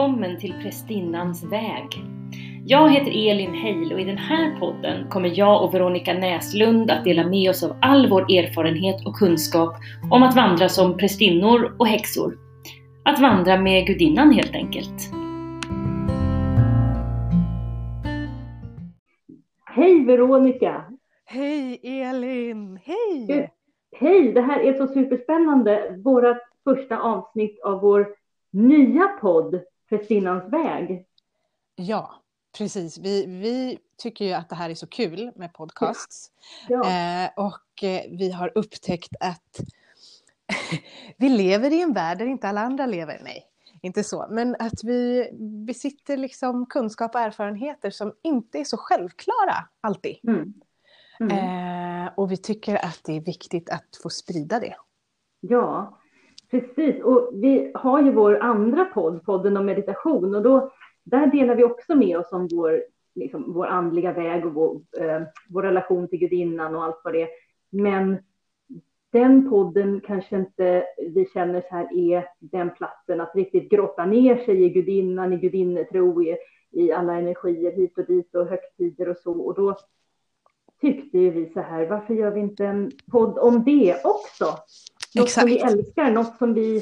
välkommen till Prästinnans väg. Jag heter Elin Heil och i den här podden kommer jag och Veronica Näslund att dela med oss av all vår erfarenhet och kunskap om att vandra som prästinnor och häxor. Att vandra med gudinnan helt enkelt. Hej Veronica! Hej Elin! Hej! Hej! Det här är så superspännande. Vårt första avsnitt av vår nya podd Prästinnans väg. Ja, precis. Vi, vi tycker ju att det här är så kul med podcasts. Ja. Eh, och eh, vi har upptäckt att vi lever i en värld där inte alla andra lever. Nej, inte så. Men att vi besitter liksom kunskap och erfarenheter som inte är så självklara alltid. Mm. Mm. Eh, och vi tycker att det är viktigt att få sprida det. Ja, precis. Och vi har ju vår andra podd, podden om meditation. Och då, där delar vi också med oss om vår, liksom, vår andliga väg och vår, eh, vår relation till gudinnan och allt vad det är. Men den podden kanske inte vi känner så här är den platsen att riktigt grotta ner sig i gudinnan, i gudinnetro, i, i alla energier hit och dit och högtider och så. Och då tyckte ju vi så här, varför gör vi inte en podd om det också? Något Exakt. som vi älskar, något som vi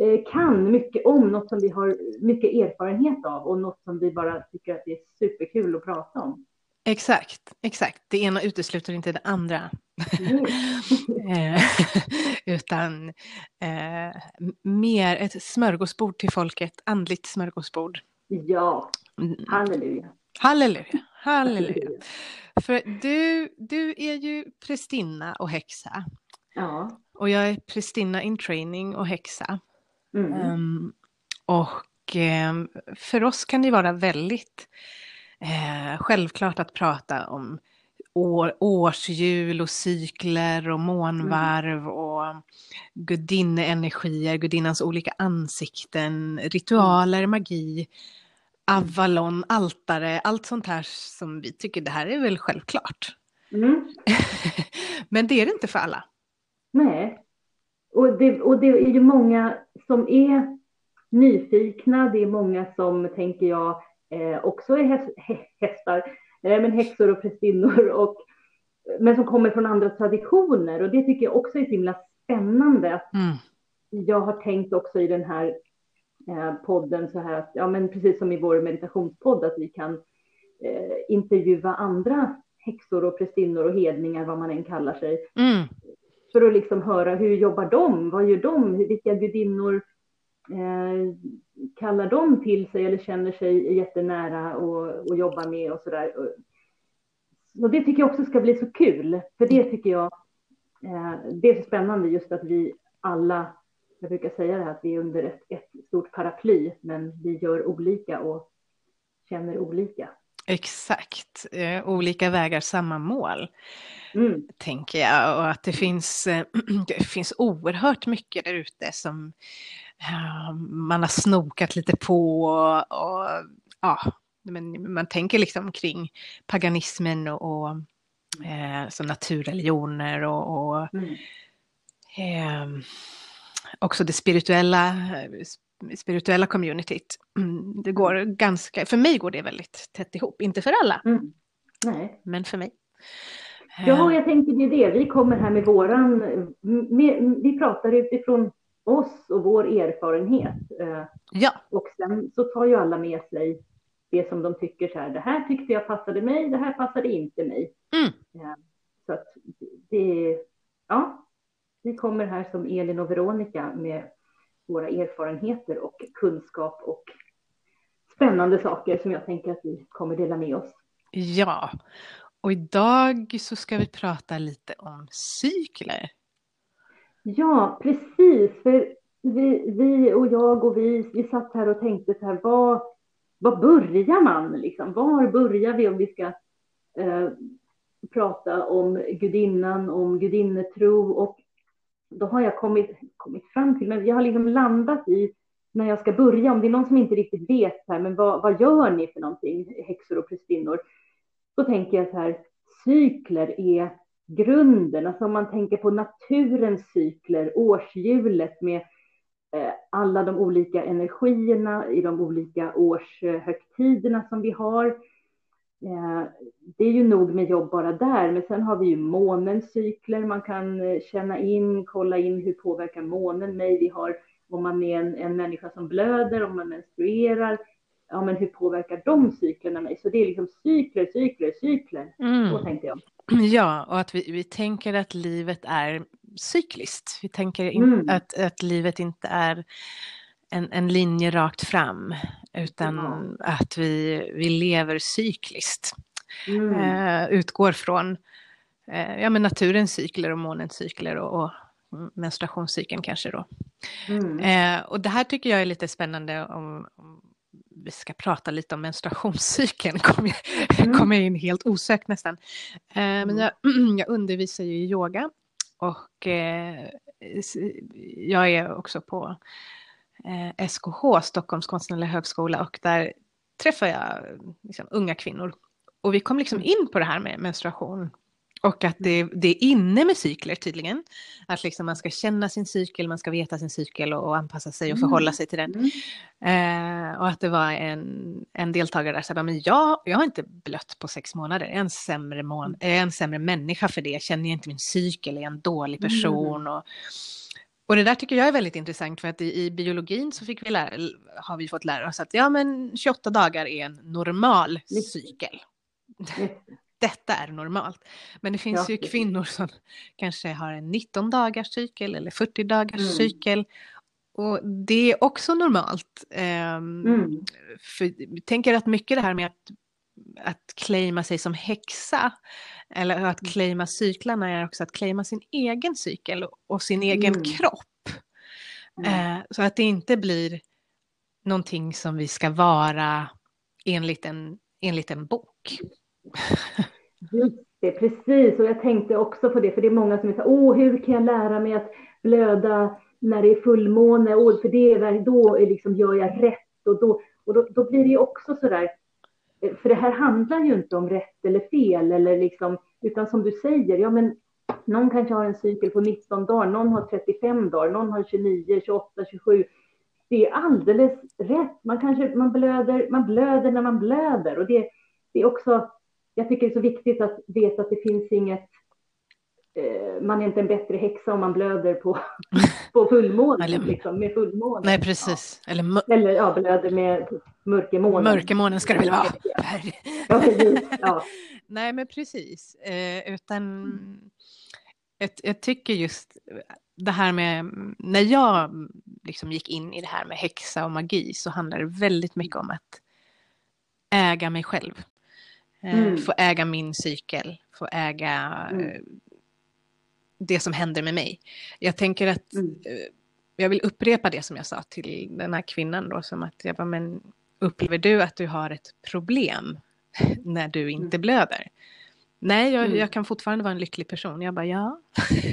eh, kan mycket om, något som vi har mycket erfarenhet av och något som vi bara tycker att det är superkul att prata om. Exakt, exakt. Det ena utesluter inte det andra. Mm. Eh, Utan eh, mer ett smörgåsbord till folket, andligt smörgåsbord. Ja, Mm. halleluja. Halleluja, halleluja. För du, du är ju prästinna och häxa. Ja. Och jag är prästinna in training och häxa. Mm. Ehm, och ehm, för oss kan det vara väldigt eh, självklart att prata om år, årshjul och cykler och månvarv och gudinneenergier, gudinnans olika ansikten, ritualer, magi, Avalon, altare, allt sånt här som vi tycker det här är väl självklart. Mm. Men det är det inte för alla. Nej. Och det, och det är ju många som är nyfikna. Det är många som, tänker jag, eh, också är häs, hä- hästar, eh, men häxor och prästinnor, och, men som kommer från andra traditioner. Och det tycker jag också är så himla spännande. Att Mm. jag har tänkt också i den här eh, podden så här att, ja men precis som i vår meditationspodd, att vi kan eh, intervjua andra häxor och prästinnor och hedningar, vad man än kallar sig, Mm för att liksom höra hur jobbar de? Vad gör de? Vilka gudinnor eh, kallar de till sig eller känner sig jättenära och, och jobbar med och sådär. Och- Och det tycker jag också ska bli så kul, för det tycker jag eh, det är så spännande just att vi alla, jag brukar säga det här, att vi är under ett, ett stort paraply, men vi gör olika och känner olika. Exakt, eh, olika vägar, samma mål. Mm. tänker jag. Och att det finns, eh, det finns oerhört mycket där ute som eh, man har snokat lite på. Och, och, ja, men man tänker liksom kring paganismen och, och eh, så naturreligioner och, och Mm. eh, också det spirituella, eh, spirituella communityt. Mm, Det går ganska, för mig går det väldigt tätt ihop, inte för alla, Mm. Nej. men för mig. Ja, Eh, jag tänkte det är det. Vi kommer här med våran, vi pratar utifrån oss och vår erfarenhet. Eh, ja, Och sen så tar ju alla med sig det som de tycker så här, det här tyckte jag passade mig, det här passade inte mig. Mm. Eh, Så att det, ja, vi kommer här som Elin och Veronica med våra erfarenheter och kunskap och spännande saker som jag tänker att vi kommer dela med oss. Ja, och idag så ska vi prata lite om cykler. Ja, precis. För vi, vi och jag och vi, vi satt här och tänkte så här, vad, vad börjar man liksom? Var börjar vi om vi ska eh, prata om gudinnan, om gudinnetro? Och då har jag kommit, kommit fram till, men jag har liksom landat i när jag ska börja, om det är någon som inte riktigt vet, så här, men vad, vad gör ni för någonting, häxor och prästinnor? Då tänker jag så här, cykler är grunden, alltså om man tänker på naturens cykler, årshjulet med eh, alla de olika energierna i de olika årshögtiderna som vi har. Eh, det är ju nog med jobb bara där, men sen har vi ju månens cykler man kan eh, känna in, kolla in hur påverkar månen mig. Vi har om man är en, en människa som blöder, om man menstruerar, ja men hur påverkar de cyklerna mig? Så det är liksom cykler, cykler, cykler. Mm. Så tänkte jag. Ja, och att vi, vi tänker att livet är cykliskt. Vi tänker in, mm. att, att livet inte är en, en linje rakt fram, utan mm. att vi, vi lever cykliskt. Mm. Uh, utgår från uh, ja, men naturens cykler och månens cykler och, och menstruationscykeln kanske då. Mm. Uh, och det här tycker jag är lite spännande om, om vi ska prata lite om menstruationscykeln, kom jag, mm. kom jag in helt osökt nästan. men mm. jag, jag undervisar ju i yoga och eh, jag är också på eh, SKH, Stockholms konstnärliga högskola, och där träffar jag liksom, unga kvinnor. Och vi kom liksom mm. in på det här med menstruation och att det, det, är inne med cykler tydligen. Att liksom man ska känna sin cykel, man ska veta sin cykel och, och anpassa sig och mm. förhålla sig till den. Mm. Eh, och att det var en, en deltagare där som sa, men jag, jag har inte blött på sex månader, jag är en sämre, mån, mm. en sämre människa för det, jag känner inte min cykel, jag är en dålig person. Mm. Och, och det där tycker jag är väldigt intressant för att i, i biologin så fick vi lära, har vi fått lära oss att ja men 28 dagar är en normal cykel detta är normalt. Men det finns ja. ju kvinnor som kanske har en 19 dagars cykel eller 40 dagars mm. cykel. Och det är också normalt. Um, mm. För jag tänker att mycket det här med att, att claima sig som häxa eller att mm. claima cyklarna är också att claima sin egen cykel och sin egen mm. kropp. Uh, så att det inte blir någonting som vi ska vara enligt en, enligt en bok. Just det, precis. Och jag tänkte också på det, för det är många som säger, åh, hur kan jag lära mig att blöda när det är fullmåne? Åh, för det är, då är liksom, gör jag rätt. Och, då, och då, då blir det ju också så där, Eh, för det här handlar ju inte om rätt eller fel, eller liksom, utan som du säger, ja men någon kanske har en cykel på 19 dagar, någon har 35 dagar, någon har 29, 28, 27. Det är alldeles rätt. Man kanske man blöder, man blöder när man blöder och det, det är också jag tycker det är så viktigt att veta att det finns inget man är inte en bättre häxa om man blöder på, på fullmånen, Eller, liksom, med fullmånen. Nej, precis. Ja. Eller, Eller ja, blöder med mörkermånen. Mörkermånen ska det väl vara. ja. Ja. Nej, men precis. Eh, utan jag, jag, tycker just det här med, när jag liksom gick in i det här med häxa och magi så handlar det väldigt mycket om att äga mig själv. Eh, mm. Få äga min cykel, få äga mm. Eh, det som händer med mig. Jag tänker att mm. Eh, jag vill upprepa det som jag sa till den här kvinnan då, som att jag bara, men upplever du att du har ett problem när du inte mm. blöder? Nej, jag, mm. jag, kan fortfarande vara en lycklig person. Jag bara, ja.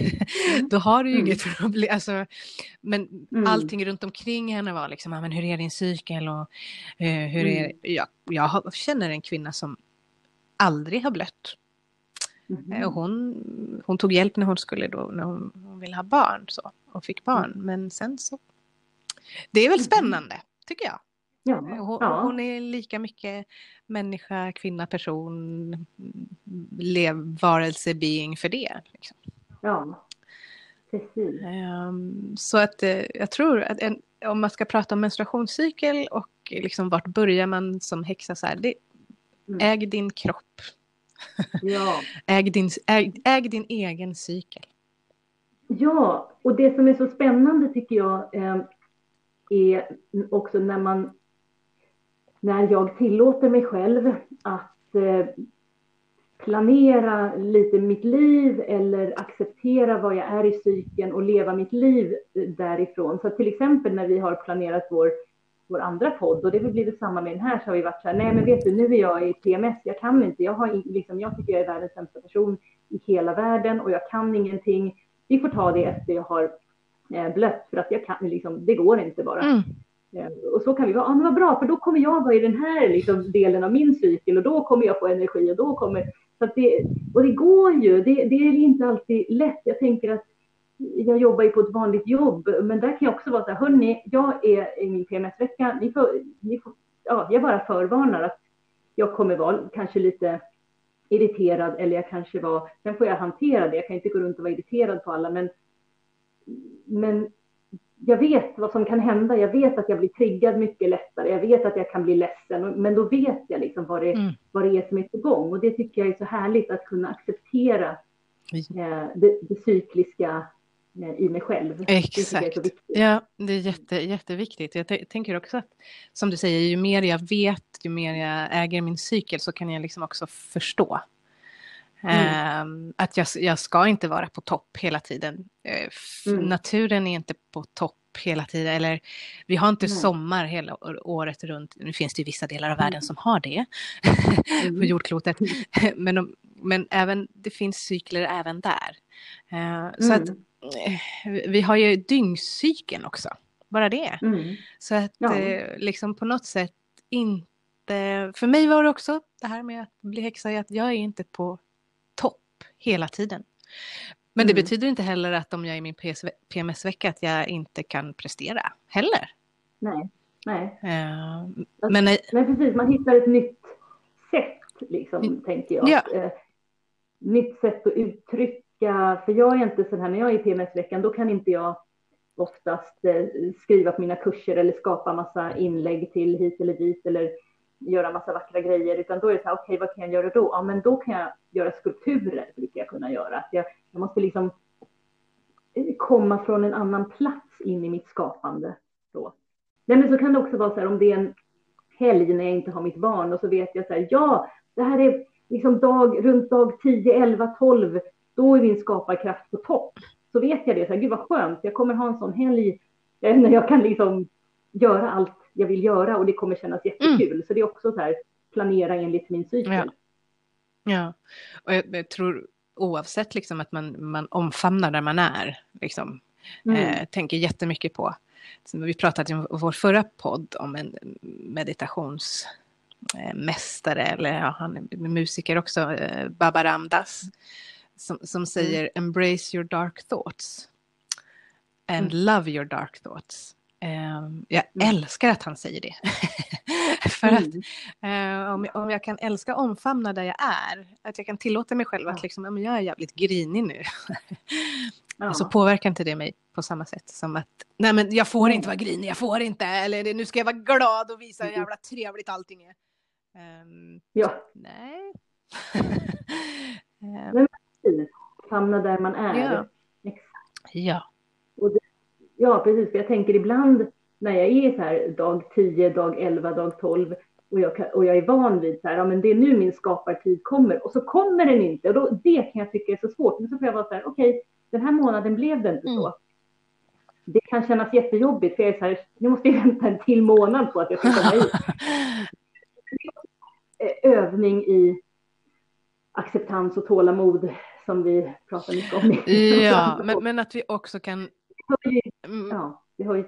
Då har du ju mm. inget problem. Alltså, men mm. allting runt omkring henne var liksom, men hur är din cykel och uh, hur är mm. jag, jag känner en kvinna som aldrig har blött. Mm. Hon, hon tog hjälp när hon skulle då, när hon, hon ville ha barn så, och fick barn. Mm. Men sen så, det är väl mm. spännande tycker jag. Ja, hon, ja. hon, är lika mycket människa, kvinna, person, lev, varelse, being för det. Liksom. Ja, precis. Um, så att uh, jag tror att en, om man ska prata om menstruationscykel och liksom vart börjar man som häxa så här, det, Mm. Äg din kropp. Ja. äg, din, äg, äg din egen cykel. Ja, och det som är så spännande tycker jag eh, är också när man när jag tillåter mig själv att eh, planera lite mitt liv eller acceptera vad jag är i cykeln och leva mitt liv därifrån. Så till exempel när vi har planerat vår vår andra podd och det blir det samma med den här så har vi varit så här, nej men vet du, nu är jag i PMS, jag kan inte, jag har liksom, jag tycker jag är världens sämsta person i hela världen och jag kan ingenting. Vi får ta det efter jag har eh, blött för att jag kan, liksom, det går inte bara. Mm. Eh, och så kan vi vara, ja men vad bra, för då kommer jag vara i den här liksom, delen av min cykel och då kommer jag få energi och då kommer, så att det, och det går ju, det, det är inte alltid lätt. Jag tänker att jag jobbar ju på ett vanligt jobb, men där kan jag också vara så här, hörni, jag är i min PMS-vecka, ni får, ni får, ja, jag bara förvarnar att jag kommer vara kanske lite irriterad eller jag kanske var, sen får jag hantera det, jag kan inte gå runt och vara irriterad på alla, men, men jag vet vad som kan hända. Jag vet att jag blir triggad mycket lättare. Jag vet att jag kan bli ledsen, men då vet jag liksom vad det, mm. vad det är som är på gång. Och det tycker jag är så härligt att kunna acceptera eh, det, det cykliska i mig själv. Exakt. Det ja, det är jätte, jätteviktigt. Jag tänker också att, som du säger, ju mer jag vet, ju mer jag äger min cykel så kan jag liksom också förstå. Mm. Uh, att jag, jag ska inte vara på topp hela tiden. Uh, mm. Naturen är inte på topp hela tiden. Eller vi har inte mm. sommar hela året runt. Nu finns det ju vissa delar av världen mm. som har det på mm. jordklotet. men, men även, det finns cykler även där. Uh, så att eh, vi har ju dyngcykeln också. Bara det. Så att ja. eh, liksom på något sätt inte... För mig var det också det här med att bli häxa, att jag är inte på hela tiden. Men det mm. betyder inte heller att om jag är i min PMS-vecka att jag inte kan prestera heller. Nej, nej. Uh, men, nej, precis, man hittar ett nytt sätt, liksom, mm. tänker jag. Ja. Nytt sätt att uttrycka, för jag är inte så här, när jag är i PMS-veckan, då kan inte jag oftast eh, skriva på mina kurser eller skapa massa inlägg till hit eller dit eller göra massa vackra grejer, utan då är det så här, okej, okay, vad kan jag göra då? Ja, men då kan jag göra skulpturer, brukar jag kunna göra. Jag, jag måste liksom eh, komma från en annan plats in i mitt skapande. Då. Nej, men så kan det också vara så här, om det är en helg när jag inte har mitt barn och så vet jag så här, ja, det här är liksom dag, runt dag 10, 11, 12, då är min skaparkraft på topp. Så vet jag det, så här, gud vad skönt, jag kommer ha en sån helg när jag kan liksom göra allt jag vill göra och det kommer kännas jättekul. Mm. Så det är också så här, planera enligt min cykel. Ja, ja. och jag, jag, tror oavsett liksom att man, man omfamnar där man är, liksom, mm. eh, tänker jättemycket på. Vi pratade i vår förra podd om en meditationsmästare, eller ja, han är musiker också, eh, Baba Ramdas, som, som säger mm. embrace your dark thoughts and mm. love your dark thoughts. Ehm, jag mm. älskar att han säger det. För att mm. uh, om, om jag kan älska och omfamna där jag är, att jag kan tillåta mig själv att liksom, ja, jag är jävligt grinig nu. ja. Så påverkar inte det mig på samma sätt som att, nej men jag får inte vara grinig, jag får inte, eller nu ska jag vara glad och visa hur mm. jävla trevligt allting är. Um, ja. Nej. um, Hamna där man är. Ja. ja. Ja, precis. För jag tänker ibland när jag är så här dag 10, dag 11, dag 12 och jag, och jag är van vid så här, ja men det är nu min skapartid kommer och så kommer den inte och då, det kan jag tycka är så svårt. Men så får jag vara så här, okej, okay, den här månaden blev det inte så. Mm. Det kan kännas jättejobbigt för jag är så här, nu måste jag vänta en till månad på att jag ska komma hit. Övning i acceptans och tålamod som vi pratar mycket om. Ja, men, men att vi också kan Mm. ja, vi har ju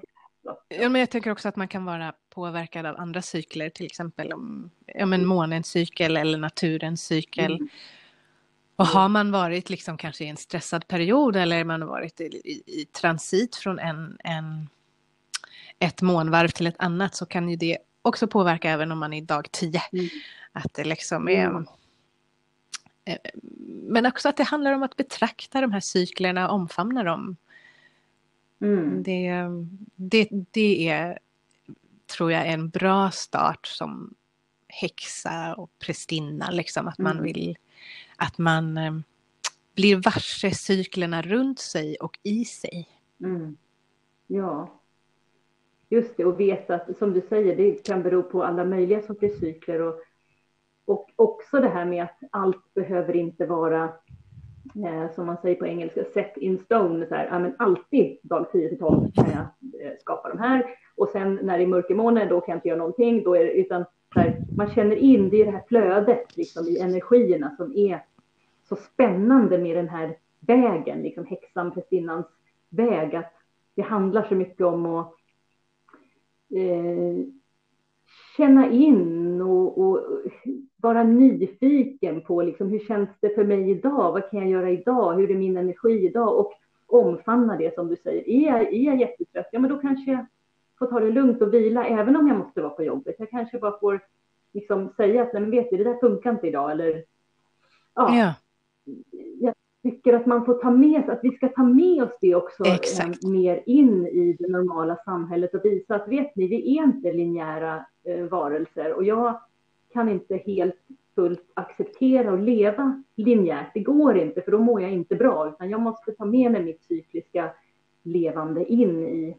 Ja, men jag tänker också att man kan vara påverkad av andra cykler, till exempel om ja, men månens cykel eller naturens cykel. Mm. Och har man varit liksom kanske i en stressad period eller man har varit i, i, i transit från en, en, ett månvarv till ett annat så kan ju det också påverka även om man är dag 10. Mm. Att det liksom är... Mm. Men också att det handlar om att betrakta de här cyklerna, omfamna dem. Mm. Det, det, det är, tror jag, en bra start som häxa och prästinna, liksom att man mm. vill att man eh, blir varse cyklerna runt sig och i sig. Mm. Ja, just det, och veta att som du säger, det kan bero på alla möjliga sorters cykler och, och också det här med att allt behöver inte vara eh, som man säger på engelska, set in stone. Så här, ja, men alltid dag 10 till 12 kan jag eh, skapa de här. Och sen när det är mörkermåne, då kan jag inte göra någonting. Då är det, utan här, man känner in, det är det här flödet liksom, i energierna som är så spännande med den här vägen, liksom häxan, prästinnans väg. Att det handlar så mycket om att eh, känna in och, och, vara nyfiken på liksom, hur känns det för mig idag? Vad kan jag göra idag? Hur är min energi idag? Och omfamna det som du säger. Är jag, är jag jättetrött, ja men då kanske jag får ta det lugnt och vila även om jag måste vara på jobbet. Jag kanske bara får liksom säga att nej men vet du, det där funkar inte idag eller ja. ja. Jag tycker att man får ta med att vi ska ta med oss det också eh, mer in i det normala samhället och visa att vet ni, vi är inte linjära eh, varelser och jag kan inte helt fullt acceptera och leva linjärt. Det går inte, för då mår jag inte bra, utan jag måste ta med mig mitt cykliska levande in i,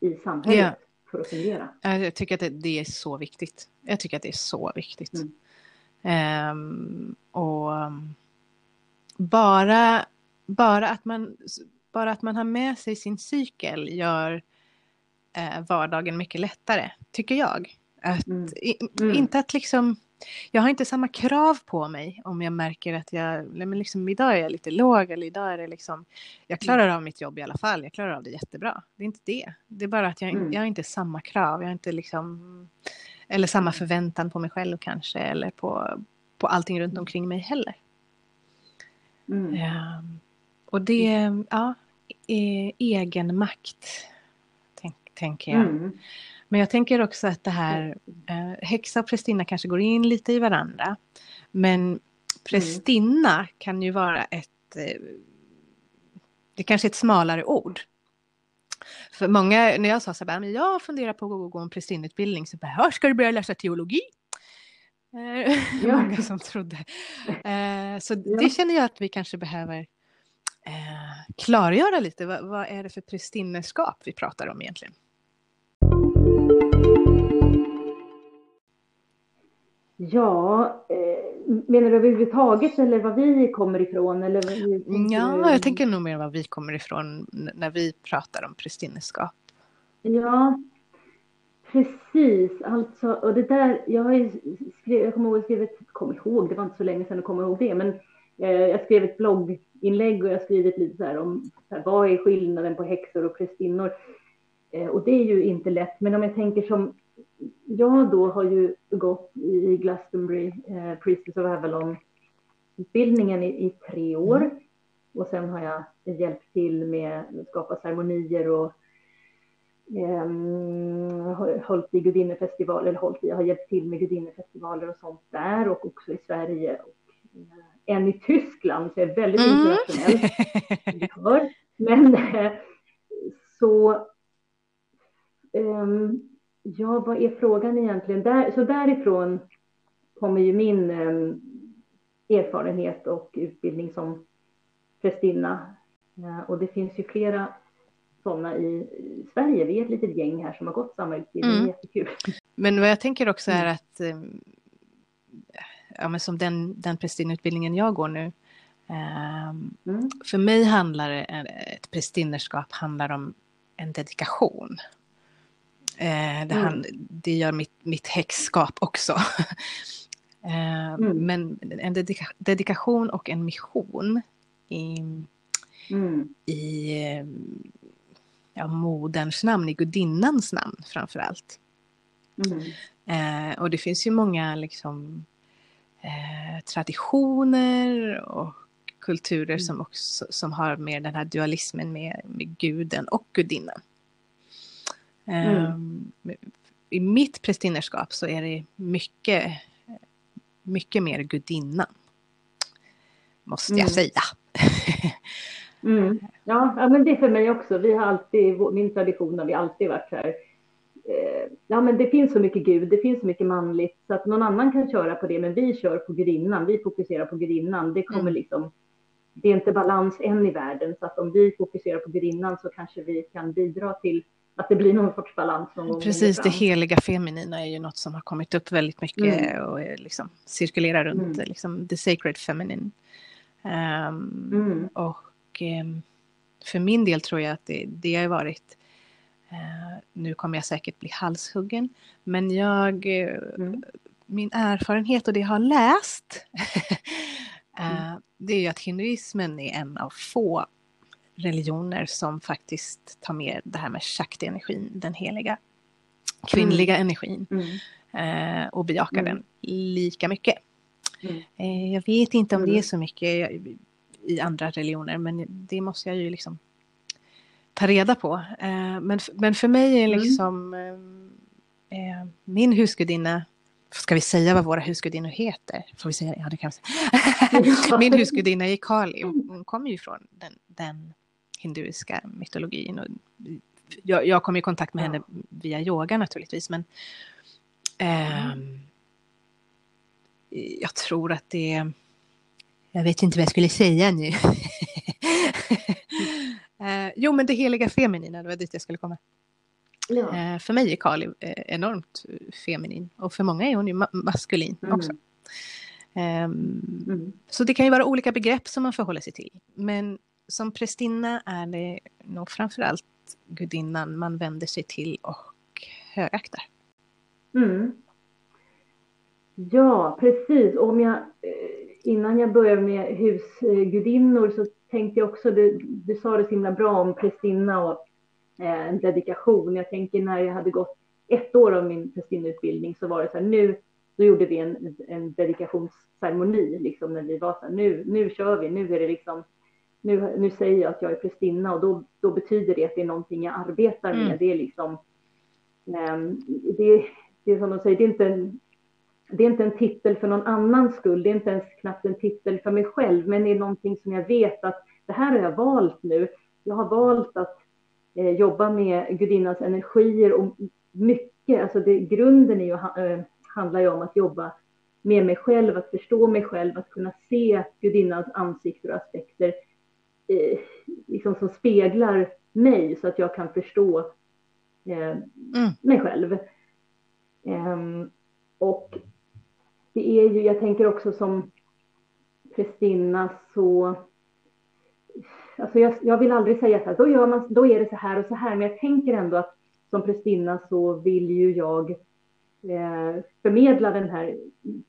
i samhället yeah. för att fungera. Jag tycker att det, det, är så viktigt. Jag tycker att det är så viktigt. Mm. Um, och bara, bara, att man, bara att man har med sig sin cykel gör eh, vardagen mycket lättare, tycker jag. Att, mm. Mm. Inte att liksom jag har inte samma krav på mig om jag märker att jag, men liksom, idag är jag lite låg eller idag är det liksom, jag klarar av mitt jobb i alla fall, jag klarar av det jättebra. Det är inte det. Det är bara att jag, mm. jag har inte samma krav, jag har inte liksom, eller samma förväntan på mig själv kanske, eller på, på allting runt omkring mig heller. Mm. Ja, och det, ja, är egen makt, tänk, tänker jag. Mm. Men jag tänker också att det här, eh, häxa och prästinna kanske går in lite i varandra. Men prästinna mm. kan ju vara ett, eh, det kanske är ett smalare ord. För många, när jag sa så här, men jag funderar på att gå en prästinneutbildning, så bara, ska du börja läsa teologi? Eh. Många som trodde. Eh, så det känner jag att vi kanske behöver eh, klargöra lite. Vad, är det för prästinnerskap vi pratar om egentligen? Ja, menar du överhuvudtaget eller var vi kommer ifrån? Eller ja, jag tänker nog mer var vi kommer ifrån när vi pratar om prästinneskap. Ja, precis. Alltså, och det där, jag har skrivit, jag kommer ihåg, skrivit, kom ihåg, det var inte så länge sedan att komma ihåg det, men eh, jag skrev ett blogginlägg och jag har skrivit lite så här om så här, vad är skillnaden på häxor och prästinnor? Eh, och det är ju inte lätt, men om jag tänker som jag då har ju gått i Glastonbury, eh, Priestess of Avalon-utbildningen i, i, tre år. Mm. Och sen har jag hjälpt till med att skapa ceremonier och eh, hållit i gudinnefestivaler, eller hållit i, jag har hjälpt till med gudinnefestivaler och sånt där och också i Sverige och eh, en i Tyskland, så jag är väldigt mm. internationell. Men eh, så um, Ja, vad är frågan egentligen? Där, så därifrån kommer ju min eh, erfarenhet och utbildning som prästinna. Ja, och det finns ju flera sådana i Sverige. Vi är ett litet gäng här som har gått samma utbildning. Mm. Jättekul. Men vad jag tänker också är mm. att eh, ja, men som den, den prästinneutbildningen jag går nu. Eh, mm. För mig handlar ett prästinnerskap handlar om en dedikation. Eh, det, mm. det gör mitt, mitt häxskap också. eh, mm. Men en dedika, dedikation och en mission i, mm. i ja, moderns namn, i gudinnans namn framför allt. Mm. Eh, och det finns ju många liksom, eh, traditioner och kulturer mm. som, också, som har mer den här dualismen med, med guden och gudinnan. Mm. Ehm, I mitt prästinnerskap så är det mycket, mycket mer gudinnan. Måste jag mm. säga. mm. ja, men det är för mig också. Vi har alltid, min tradition har vi alltid varit så här. Eh, ja, men det finns så mycket Gud, det finns så mycket manligt så att någon annan kan köra på det, men vi kör på gudinnan. Vi fokuserar på gudinnan. Det kommer mm. liksom det är inte balans än i världen, så att om vi fokuserar på gudinnan så kanske vi kan bidra till att det blir någon sorts balans. Någon Precis, det heliga feminina är ju något som har kommit upp väldigt mycket mm. och liksom cirkulerar runt mm. liksom, the sacred feminine. Um, mm. Och um, för min del tror jag att det, det har varit, uh, nu kommer jag säkert bli halshuggen, men jag, uh, min erfarenhet och det jag har läst, uh, det är ju att hinduismen är en av få religioner som faktiskt tar med det här med shakti-energin, den heliga kvinnliga mm. energin mm. Eh, och bejakar mm. den lika mycket. Mm. Eh, jag vet inte om det är mm. så mycket i andra religioner men det måste jag ju liksom ta reda på. Eh, men, men för mig är mm. liksom mm. min husgudinna Ska vi säga vad våra husgudinnor heter? Får vi säga? Ja, det kan vi säga. Min husgudinna är Kali. Hon kommer ju från den, den hinduiska mytologin. Och jag, jag kom i kontakt med henne via yoga naturligtvis. Men eh, jag tror att det. Jag vet inte vad jag skulle säga nu. eh, jo, men det heliga feminina, det var dit jag skulle komma. Ja. Eh, för mig är Kali eh, enormt feminin och för många är hon ju ma maskulin mm. också. Um, mm. Så det kan ju vara olika begrepp som man förhåller sig till. Men som prästinna är det nog framförallt gudinnan man vänder sig till och högaktar. Mm. Ja, precis. Om jag, eh, innan jag börjar med husgudinnor så tänkte jag också, du, du sa det så himla bra om prästinna och eh, dedikation. Jag tänker när jag hade gått ett år av min prästinneutbildning så var det så här, nu då gjorde vi en, en dedikationsceremoni, liksom när vi var så här, nu, nu kör vi, nu är det liksom, nu, nu säger jag att jag är prästinna och då, då betyder det att det är någonting jag arbetar med. Mm. Det är liksom, um, det, det är som de säger, det är inte en, det är inte en titel för någon annans skull, det är inte ens knappt en titel för mig själv, men det är någonting som jag vet att det här har jag valt nu. Jag har valt att eh, jobba med gudinnans energier och mycket, alltså det, grunden är ju, eh, handlar ju om att jobba med mig själv, att förstå mig själv, att kunna se gudinnans ansikter och aspekter eh, liksom som speglar mig så att jag kan förstå eh, mm. mig själv. Um, och det är ju, jag tänker också som prästinna så Alltså jag, jag, vill aldrig säga här, då, gör man, då är det så här och så här, men jag tänker ändå att som prästinna så vill ju jag eh, förmedla den här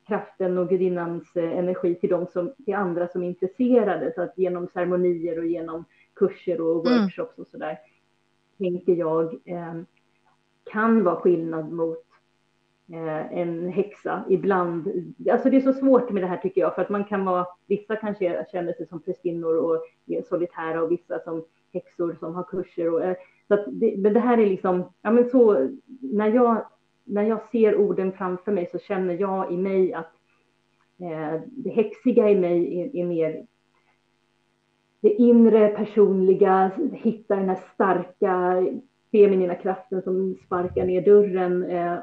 kraften och gudinnans eh, energi till, dem som, till andra som är intresserade. Så att genom ceremonier och genom kurser och mm. workshops och så där tänker jag eh, kan vara skillnad mot Eh, en häxa ibland. Alltså det är så svårt med det här tycker jag, för att man kan vara, vissa kanske känner sig som prästinnor och är solitära och vissa som häxor som har kurser. Och, eh, så att det, men det här är liksom, ja men så, när jag, när jag ser orden framför mig så känner jag i mig att eh, det häxiga i mig är, är mer det inre personliga, hitta den här starka feminina kraften som sparkar ner dörren eh,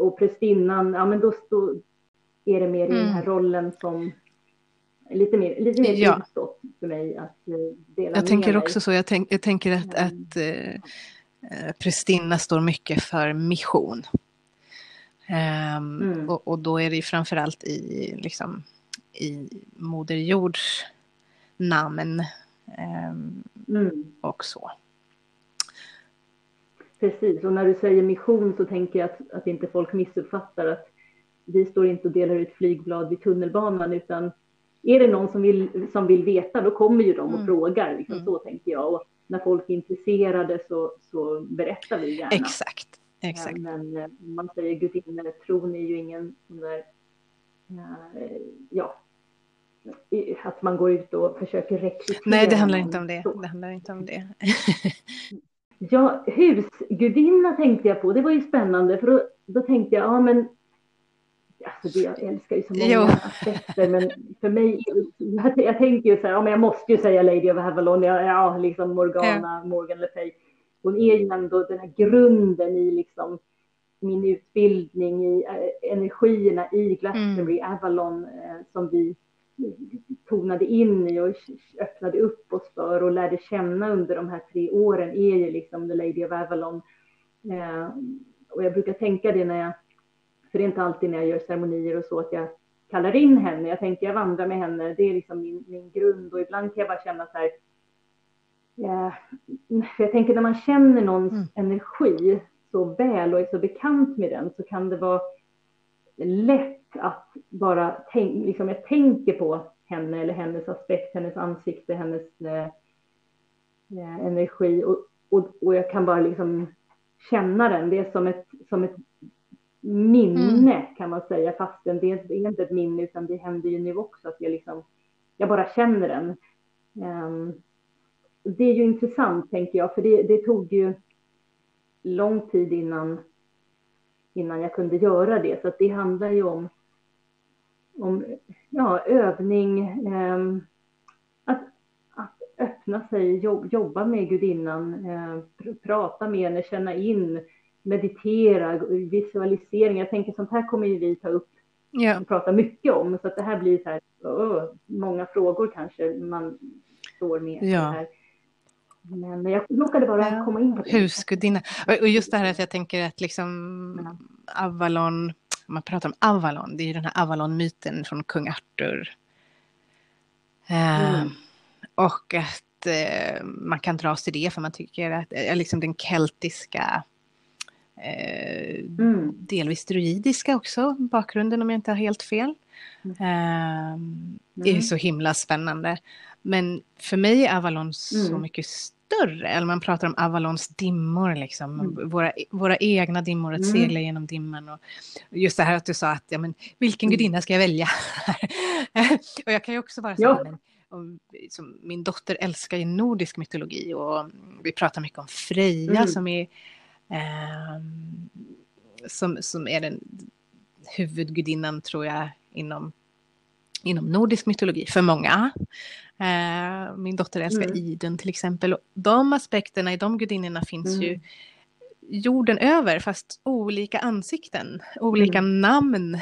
och prästinnan, ja men då stå, är det mer mm. i den här mm. rollen som lite mer, lite mer ja. utstått för mig att eh, dela Jag tänker mig. också så, jag, tänk, jag tänker att, mm. att eh, prästinna står mycket för mission. Um, mm. och, och, då är det ju framförallt i, liksom, i Moder Jords namn um, mm. och så. Precis, och när du säger mission så tänker jag att, att inte folk missuppfattar att vi står inte och delar ut flygblad vid tunnelbanan utan är det någon som vill, som vill veta då kommer ju de och mm. frågar. Liksom, mm. Så tänker jag. Och när folk är intresserade så, så berättar vi gärna. Exakt. Exakt. Men, men man säger gudinnetron är ju ingen sån där, ja, att man går ut och försöker rekrytera. Nej, det handlar inte om det. Det handlar inte om det. Ja, husgudinna tänkte jag på. Det var ju spännande för då, då tänkte jag, ja men Alltså det, jag älskar ju så många jo. aspekter, men för mig, jag, jag tänker ju så här, ja, men jag måste ju säga Lady of Avalon, ja, ja liksom Morgana, ja. Morgan Le Fay. Hon är ju ändå den här grunden i liksom min utbildning, i äh, energierna i Glastonbury, mm. Avalon, äh, som vi tonade in i och öppnade upp oss för och lärde känna under de här tre åren är ju liksom The Lady of Avalon. Eh, och jag brukar tänka det när jag, för det är inte alltid när jag gör ceremonier och så att jag kallar in henne. Jag tänker jag vandrar med henne, det är liksom min, min grund och ibland kan jag bara känna så här. Eh, jag tänker när man känner någons mm. energi så väl och är så bekant med den så kan det vara lätt att bara tänka, liksom jag tänker på henne eller hennes aspekt, hennes ansikte, hennes eh, energi och, och, och, jag kan bara liksom känna den. Det är som ett, som ett minne mm. kan man säga, fastän det, det är inte ett minne utan det händer ju nu också att jag liksom, jag bara känner den. Um, det är ju intressant tänker jag, för det, det tog ju lång tid innan, innan jag kunde göra det. Så det handlar ju om, om ja, övning, eh, att, att öppna sig, jobba med gudinnan, eh, prata med henne, känna in, meditera, visualisering. Jag tänker sånt här kommer ju vi ta upp ja. och prata mycket om. Så att det här blir så här, oh, många frågor kanske man står med. Ja. Här. Men jag råkade bara ja. komma in på det. Husgudinna. Och just det här att jag tänker att liksom Avalon, man pratar om Avalon, det är ju den här Avalon-myten från kung Arthur. Mm. Uh, och att uh, man kan dras till det för man tycker att uh, liksom den keltiska Eh, mm. Delvis druidiska också, bakgrunden om jag inte har helt fel. Mm. Eh, det är mm. så himla spännande. Men för mig är Avalon så mm. mycket större. Eller man pratar om Avalons dimmor, liksom. Mm. Våra, våra egna dimmor, att mm. segla genom dimman. Och just det här att du sa att, ja men vilken mm. gudinna ska jag välja? och jag kan ju också vara så här, men, min dotter älskar ju nordisk mytologi och vi pratar mycket om Freja mm. som är eh, som, som är den huvudgudinnan tror jag inom, inom nordisk mytologi för många. Eh, min dotter älskar mm. Iden till exempel. Och de aspekterna i de gudinnorna finns mm. ju jorden över fast olika ansikten, olika mm. namn.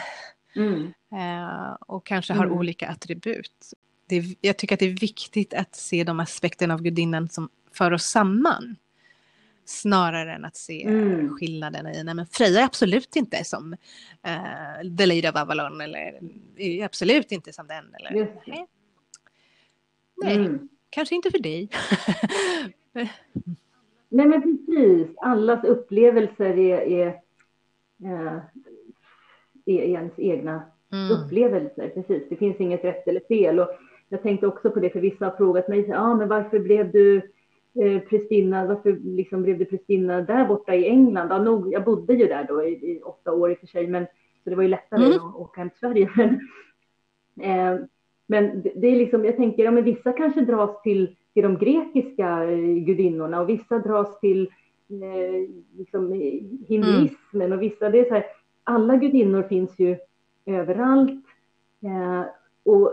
Mm. Eh, och kanske har mm. olika attribut. Det, jag tycker att det är viktigt att se de aspekterna av gudinnan som för oss samman. Snarare än att se mm. skillnaderna i, nej men Freja är absolut inte som uh, The Lady of Avalon eller är absolut inte som den. Eller, nej, nej mm. kanske inte för dig. nej men precis, allas upplevelser är, är, är, eh, är ens egna mm. upplevelser. Precis, det finns inget rätt eller fel. Och jag tänkte också på det, för vissa har frågat mig, ah, men varför blev du eh, Pristina, varför liksom blev det Pristina där borta i England? Ja, nog, jag bodde ju där då i, i åtta år i och för sig, men, så det var ju lättare mm. att åka hem till Sverige. Men, eh, men det, är liksom, jag tänker, ja men vissa kanske dras till, till de grekiska eh, gudinnorna och vissa dras till eh, liksom, hinduismen mm. och vissa, det är så här, alla gudinnor finns ju överallt. Eh, och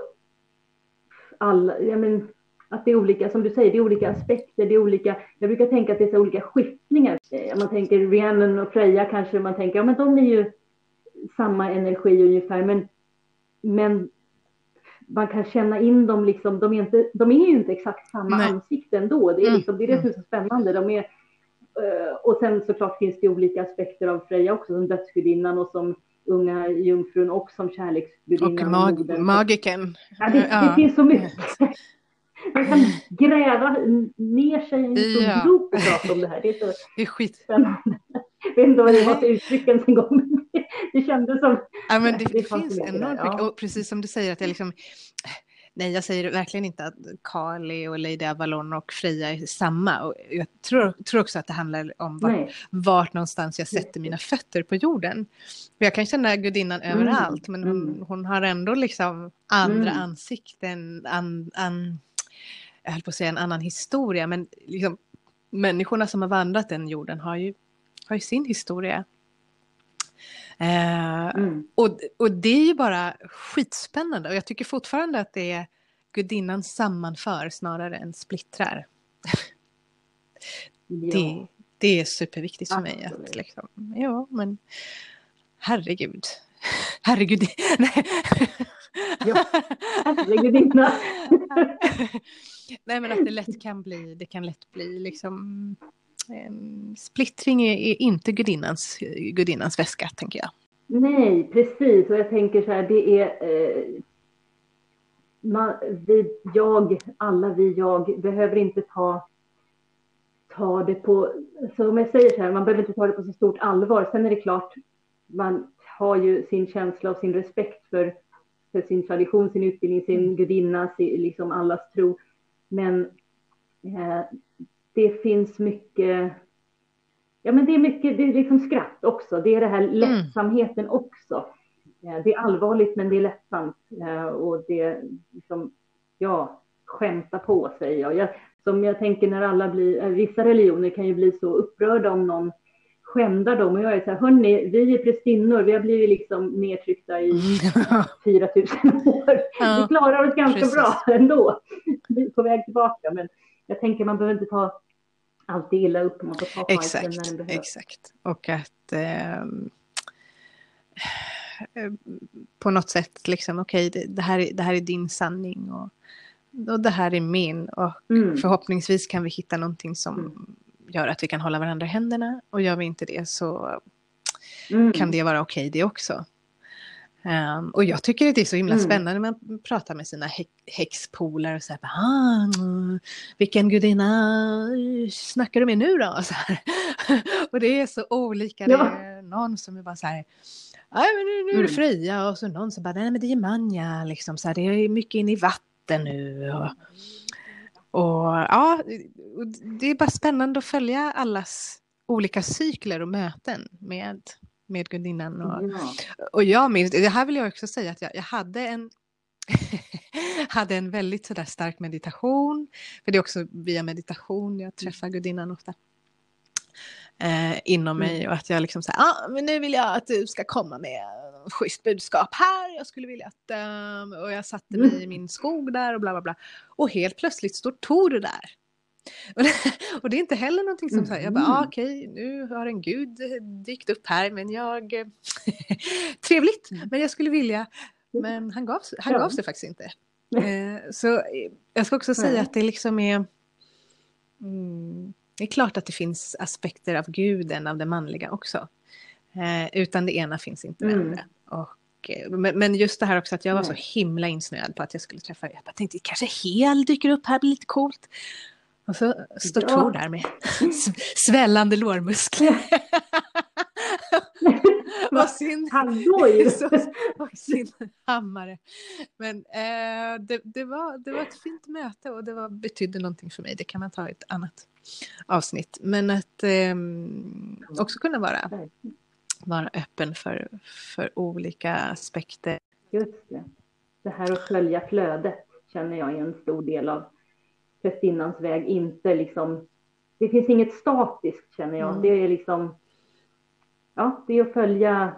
alla, ja men att det är olika, som du säger, det är olika aspekter, det är olika, jag brukar tänka att det är så olika skiftningar. Eh, man tänker Rhiannon och Freja kanske man tänker, ja men de är ju samma energi ungefär, men, men man kan känna in dem liksom, de är, inte, de är ju inte exakt samma Nej. ansikte ändå. Det är, mm. liksom, det är det som är så spännande. De är, uh, och sen såklart finns det olika aspekter av Freja också, som dödsgudinnan och som unga jungfrun och som kärleksgudinnan. Och mag magiken. Ja, det, det finns så mycket. Man kan gräva ner sig i en stor ja. grop och prata om det här. Det är, så det är skitspännande. Jag vet inte vad det var för uttryck ens en gång. Det kändes som... Ja, men det, det, finns enormt mycket. Och precis som du säger att jag liksom... Nej, jag säger verkligen inte att Kali och Lady Avalon och Freja är samma. Och jag tror, tror också att det handlar om vart, vart någonstans jag sätter mina fötter på jorden. För jag kan känna gudinnan mm. överallt, men hon, mm. hon, har ändå liksom andra mm. ansikten, an, an, jag höll på att säga en annan historia, men liksom, människorna som har vandrat den jorden har ju, har ju sin historia. Eh, mm. och, och det är ju bara skitspännande och jag tycker fortfarande att det är gudinnan sammanför snarare än splittrar. Ja. Det, det är superviktigt för Absolut. mig. Att, liksom, ja, men herregud. Herregud. Nej. Ja, herregudinna. Nej men att det lätt kan bli, det kan lätt bli liksom splittring är, inte gudinnans, gudinnans väska tänker jag. Nej, precis och jag tänker så här, det är eh, man, vi, jag, alla vi jag behöver inte ta ta det på, så om jag säger så här, man behöver inte ta det på så stort allvar. Sen är det klart, man har ju sin känsla och sin respekt för, för sin tradition, sin utbildning, sin mm. gudinna, sin, liksom allas tro. Men eh, det finns mycket, ja men det är mycket, det är liksom skratt också. Det är det här mm. lättsamheten mm. också. Eh, det är allvarligt men det är lättsamt eh, och det liksom, ja, skämta på säger jag. jag. Som jag tänker när alla blir, eh, vissa religioner kan ju bli så upprörda om någon skämdar dem och jag är så här, hörni, vi är prästinnor, vi har blivit liksom nedtryckta i 4000 år. Ja, vi klarar oss ganska precis. bra ändå. Vi är på väg tillbaka, men jag tänker man behöver inte ta alltid illa upp, man får ta exakt, när den behövs. Exakt, och att ehm, eh, på något sätt liksom, okej, okay, det, det, här, det här är din sanning och, och det här är min och mm. förhoppningsvis kan vi hitta någonting som mm gör att vi kan hålla varandra i händerna och gör vi inte det så mm. kan det vara okej okay det också. Um, och jag tycker att det är så himla mm. spännande när man pratar med sina häxpolare och säger ah, vilken gudinna snackar du med nu då? Och, så här. och det är så olika. Ja. Det är någon som är bara så här, nej men nu, nu är det mm. Freja och så någon som bara, nej men det är Manja, liksom så här, det är mycket in i vatten nu. Och, och ja, det är bara spännande att följa allas olika cykler och möten med, med gudinnan. Och, ja. och jag minns, det här vill jag också säga att jag, jag hade en hade en väldigt sådär stark meditation. För det är också via meditation jag träffar gudinnan ofta eh, inom mig mm. och att jag liksom säger, ah, men nu vill jag att du ska komma med schysst budskap här, jag skulle vilja att, um, och jag satte mig i min skog där och bla bla bla. Och helt plötsligt står Tor där. Och det, och det är inte heller någonting som säger, jag bara, ah, okej, okay, nu har en gud dykt upp här, men jag, trevligt, mm. men jag skulle vilja, men han gav, han gav sig faktiskt inte. Eh, så jag ska också säga att det liksom är, mm, det är klart att det finns aspekter av guden, av det manliga också. Eh, utan det ena finns inte med mm. Och, eh, men, men, just det här också att jag var så himla insnöad på att jag skulle träffa, jag tänkte kanske Hel dyker upp här, blir lite coolt. Och så står ja. Tor där med svällande lårmuskler. och sin, och sin hammare. Men eh, det, det, var, det var ett fint möte och det var, betydde någonting för mig. Det kan man ta i ett annat avsnitt. Men att eh, också kunna vara, vara öppen för, för olika aspekter. Just det. Det här att följa flödet känner jag är en stor del av prästinnans väg. Inte liksom, det finns inget statiskt känner jag. Mm. Det är liksom, ja, det är att följa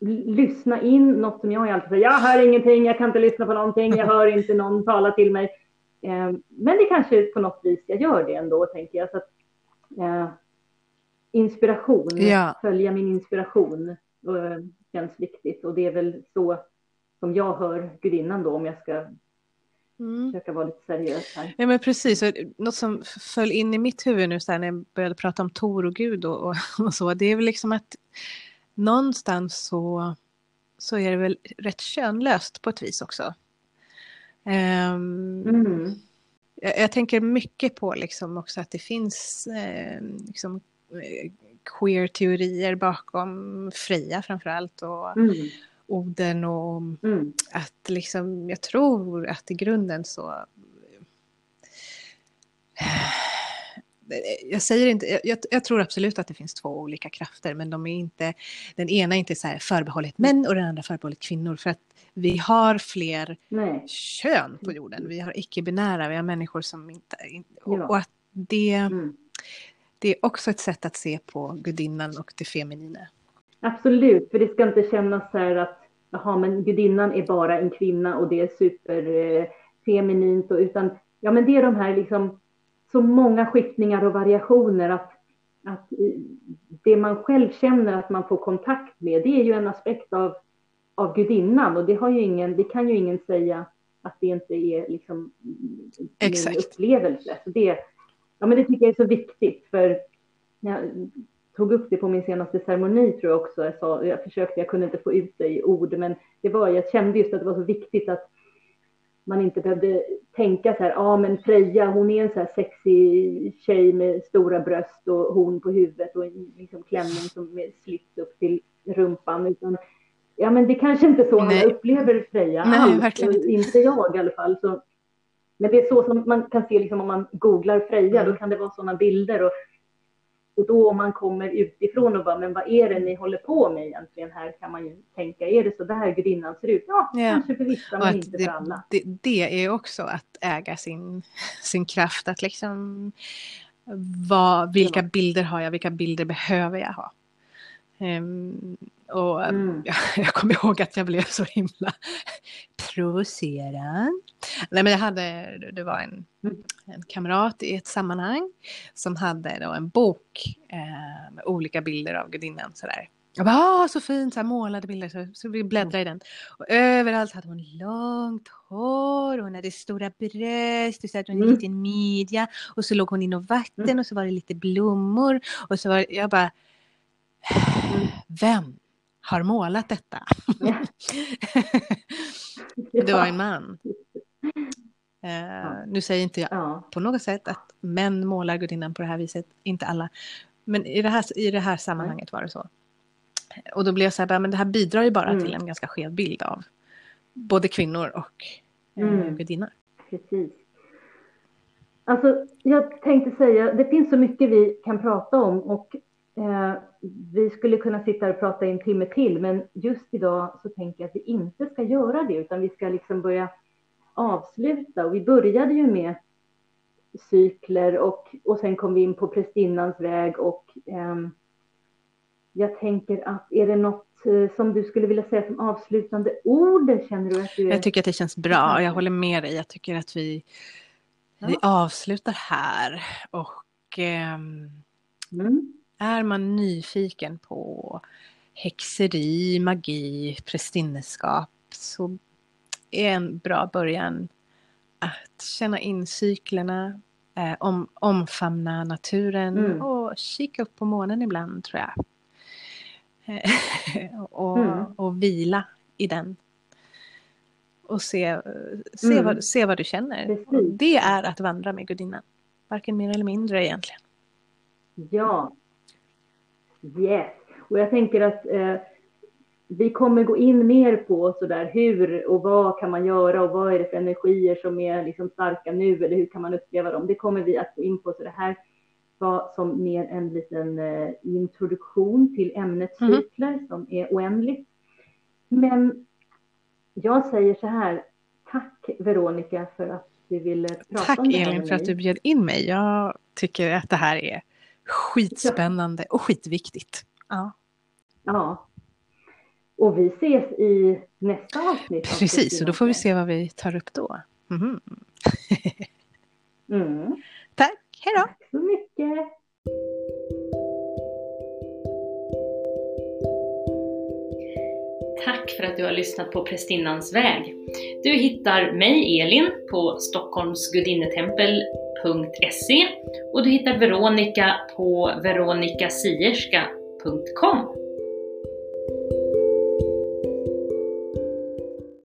lyssna in något som jag alltid säger, jag hör ingenting, jag kan inte lyssna på någonting, jag hör inte någon tala till mig. Eh, men det kanske på något vis jag gör det ändå, tänker jag. Så att, eh, inspiration, ja. följa min inspiration eh, känns viktigt och det är väl så som jag hör gudinnan då om jag ska mm. försöka vara lite seriös här. Ja men precis, något som föll in i mitt huvud nu när jag började prata om Tor och Gud och, och, och så, det är väl liksom att någonstans så, så är det väl rätt könlöst på ett vis också. Um, mm. jag, jag, tänker mycket på liksom också att det finns eh, liksom, eh, queer-teorier bakom Freja framförallt och mm. Oden och mm. att liksom, jag tror att i grunden så jag säger inte, jag, jag, tror absolut att det finns två olika krafter, men de är inte, den ena är inte så här förbehållet män och den andra förbehållet kvinnor. För att vi har fler Nej. kön på jorden. Vi har icke-binära, vi har människor som inte... Och, och att det, mm. det är också ett sätt att se på gudinnan och det feminina. Absolut, för det ska inte kännas så här att jaha, men gudinnan är bara en kvinna och det är superfeminint, eh, utan ja, men det är de här liksom så många skiftningar och variationer att, att det man själv känner att man får kontakt med, det är ju en aspekt av, av gudinnan och det, har ju ingen, det kan ju ingen säga att det inte är liksom Exakt. min upplevelse. Så det, ja, men det tycker jag är så viktigt för jag tog upp det på min senaste ceremoni tror jag också. Jag, sa, jag försökte, jag kunde inte få ut det i ord, men det var, jag kände just att det var så viktigt att man inte behövde tänka så här, ja ah, men Freja hon är en så här sexig tjej med stora bröst och horn på huvudet och en liksom klänning som slits upp till rumpan. Utan, ja men det kanske inte är så Nej. alla upplever Freja Nej, alls, verkligen inte. inte jag i alla fall. Så, men det är så som man kan se liksom, om man googlar Freja, mm. då kan det vara sådana bilder. Och och då om man kommer utifrån och bara, men vad är det ni håller på med egentligen här kan man ju tänka, är det så där gudinnan ser ut? Ja, ja. kanske för vissa men inte det, för alla. Det, det är också att äga sin, sin kraft, att liksom vad, vilka bilder har jag, vilka bilder behöver jag ha? Um, och mm. jag, jag kommer ihåg att jag blev så himla provocerad. Nej, men jag hade, det var en, mm. en kamrat i ett sammanhang som hade då en bok eh, med olika bilder av gudinnan. Sådär. Jag bara, ah, så fint, så här målade bilder, så, så vi bläddrade i den. Och överallt hade hon långt hår, och hon hade stora bröst, och så hade hon en mm. liten midja. Och så låg hon inom vatten mm. och så var det lite blommor. Och så var jag bara, vem har målat detta? det var en man. Uh, nu säger inte jag ja. på något sätt att män målar gudinnan på det här viset, inte alla. Men i det här, i det här sammanhanget var det så. Och då blev jag så här, men det här bidrar ju bara mm. till en ganska skev bild av både kvinnor och eh, mm. gudinnor. Precis. Alltså, jag tänkte säga, det finns så mycket vi kan prata om och eh, vi skulle kunna sitta och prata en timme till, men just idag så tänker jag att vi inte ska göra det, utan vi ska liksom börja avsluta. Och vi började ju med cykler och, och sen kom vi in på prästinnans väg och eh, jag tänker att är det något eh, som du skulle vilja säga som avslutande ord? Känner du att du. Jag tycker att det känns bra. Jag håller med dig. Jag tycker att vi, ja. vi avslutar här. Och eh, mm. Är man nyfiken på häxeri, magi, prästinneskap så är en bra början att känna in cyklerna, eh, om, omfamna naturen mm. och kika upp på månen ibland tror jag. och, mm. och vila i den. Och se, se, mm. vad, se vad du känner. Det är att vandra med gudinnan. Varken mer eller mindre egentligen. Ja. Yes. Och jag tänker att eh, vi kommer gå in mer på sådär hur och vad kan man göra och vad är det för energier som är liksom starka nu eller hur kan man uppleva dem. Det kommer vi att gå in på. Så det här var som mer en liten eh, introduktion till ämnet mm. cykler som är oändligt. Men jag säger så här, tack Veronica för att du ville prata tack, om det Tack Elin för att du bjöd in mig. Jag tycker att det här är skitspännande och skitviktigt. Ja. ja. Och vi ses i nästa avsnitt. Precis, och då får vi se vad vi tar upp då. Mm. mm. Tack, hej då! Tack så mycket! Tack för att du har lyssnat på Prästinnans väg. Du hittar mig, Elin, på stockholmsgudinnetempel.se och du hittar Veronica på veronikasierska.com.